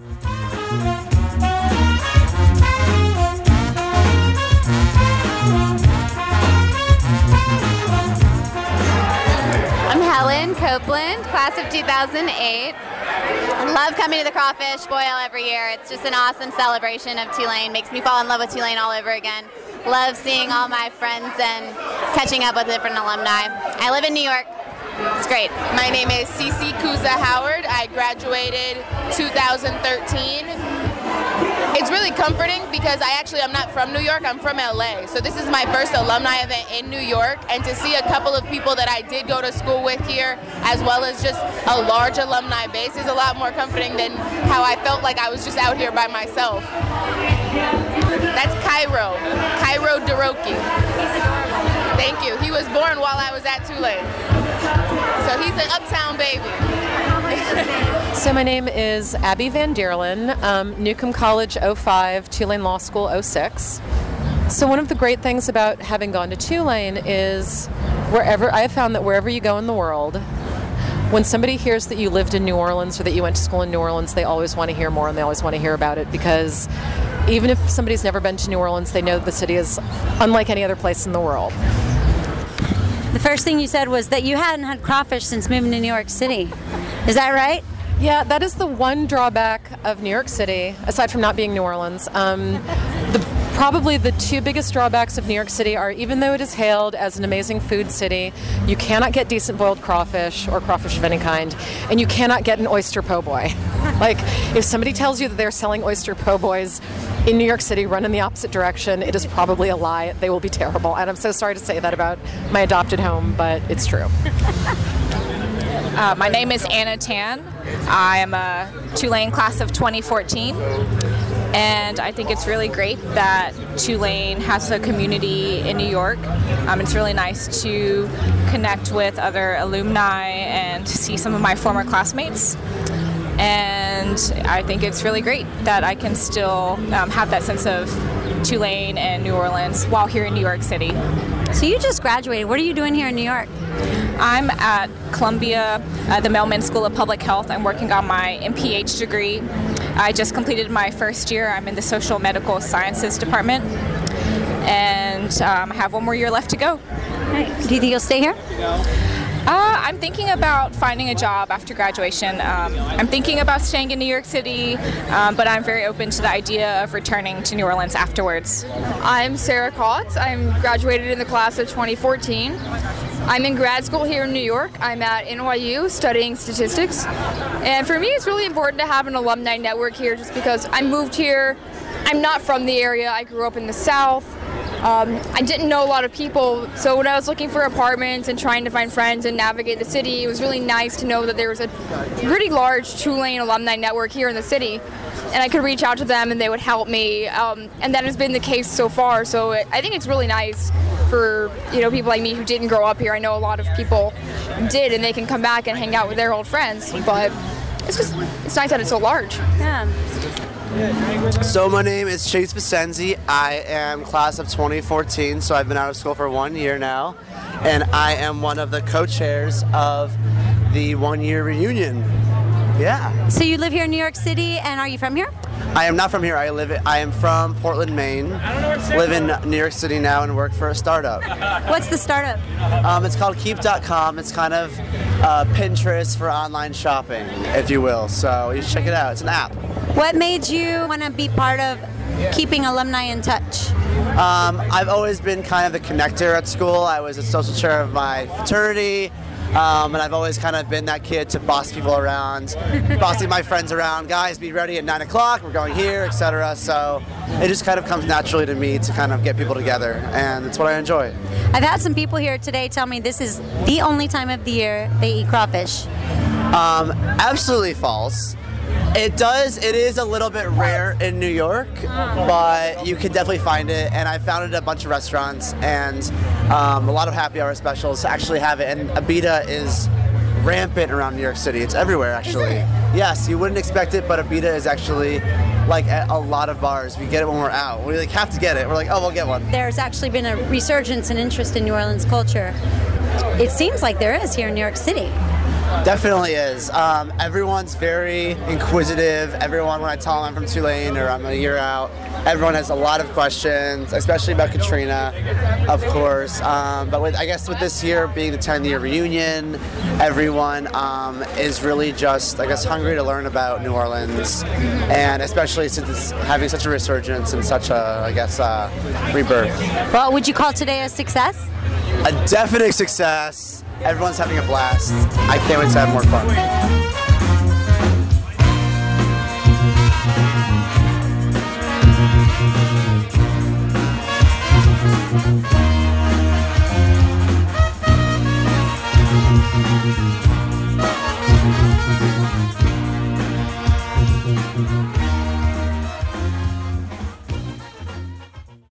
I'm Helen Copeland, class of 2008. Love coming to the Crawfish Boil every year. It's just an awesome celebration of Tulane. Makes me fall in love with Tulane all over again. Love seeing all my friends and catching up with different alumni. I live in New York. It's great. My name is Cece Kuza Howard. I graduated 2013 it's really comforting because I actually I'm not from New York. I'm from LA. So this is my first alumni event in New York, and to see a couple of people that I did go to school with here, as well as just a large alumni base, is a lot more comforting than how I felt like I was just out here by myself. That's Cairo, Cairo Deroki. Thank you. He was born while I was at Tulane, so he's an uptown baby. So my name is Abby Van Deerlin, um, Newcomb College 05, Tulane Law School 06. So one of the great things about having gone to Tulane is wherever I have found that wherever you go in the world, when somebody hears that you lived in New Orleans or that you went to school in New Orleans, they always want to hear more and they always want to hear about it because even if somebody's never been to New Orleans, they know the city is unlike any other place in the world. The first thing you said was that you hadn't had crawfish since moving to New York City. Is that right? Yeah, that is the one drawback of New York City, aside from not being New Orleans. Um, the, probably the two biggest drawbacks of New York City are even though it is hailed as an amazing food city, you cannot get decent boiled crawfish or crawfish of any kind, and you cannot get an oyster po' boy. like, if somebody tells you that they're selling oyster po' boys in New York City, run in the opposite direction, it is probably a lie. They will be terrible. And I'm so sorry to say that about my adopted home, but it's true. Uh, my name is Anna Tan. I am a Tulane class of 2014. And I think it's really great that Tulane has a community in New York. Um, it's really nice to connect with other alumni and see some of my former classmates. And I think it's really great that I can still um, have that sense of Tulane and New Orleans while here in New York City. So you just graduated. What are you doing here in New York? I'm at Columbia, uh, the Mailman School of Public Health. I'm working on my MPH degree. I just completed my first year. I'm in the Sociomedical Sciences Department, and um, I have one more year left to go. Do you think you'll stay here? Uh, I'm thinking about finding a job after graduation. Um, I'm thinking about staying in New York City, um, but I'm very open to the idea of returning to New Orleans afterwards. I'm Sarah Kautz. I'm graduated in the class of 2014. I'm in grad school here in New York. I'm at NYU studying statistics. And for me, it's really important to have an alumni network here just because I moved here. I'm not from the area. I grew up in the South. Um, I didn't know a lot of people, so when I was looking for apartments and trying to find friends and navigate the city, it was really nice to know that there was a pretty large Tulane alumni network here in the city, and I could reach out to them and they would help me, um, and that has been the case so far. So it, I think it's really nice for you know people like me who didn't grow up here. I know a lot of people did, and they can come back and hang out with their old friends, but it's just it's nice that it's so large. Yeah. So my name is Chase Vicenzi. I am class of 2014, so I've been out of school for one year now, and I am one of the co-chairs of the one-year reunion. Yeah. So you live here in New York City, and are you from here? I am not from here. I live. I am from Portland, Maine. Live in New York City now and work for a startup. What's the startup? Um, it's called Keep.com. It's kind of uh, Pinterest for online shopping, if you will. So you should check it out. It's an app. What made you want to be part of keeping alumni in touch? Um, I've always been kind of the connector at school. I was a social chair of my fraternity. Um, and I've always kind of been that kid to boss people around, bossing my friends around. Guys, be ready at nine o'clock. We're going here, etc. So it just kind of comes naturally to me to kind of get people together, and it's what I enjoy. I've had some people here today tell me this is the only time of the year they eat crawfish. Um, absolutely false. It does. It is a little bit rare in New York, but you can definitely find it. And I found it at a bunch of restaurants, and um, a lot of happy hour specials actually have it. And Abita is rampant around New York City. It's everywhere, actually. Yes, you wouldn't expect it, but Abita is actually like at a lot of bars. We get it when we're out. We like have to get it. We're like, oh, we'll get one. There's actually been a resurgence in interest in New Orleans culture. It seems like there is here in New York City. Definitely is. Um, everyone's very inquisitive. Everyone, when I tell them I'm from Tulane or I'm a year out, everyone has a lot of questions, especially about Katrina, of course. Um, but with, I guess with this year being the 10 year reunion, everyone um, is really just, I guess, hungry to learn about New Orleans, and especially since it's having such a resurgence and such a, I guess, uh, rebirth. Well, would you call today a success? A definite success. Everyone's having a blast. I can't wait to have more fun.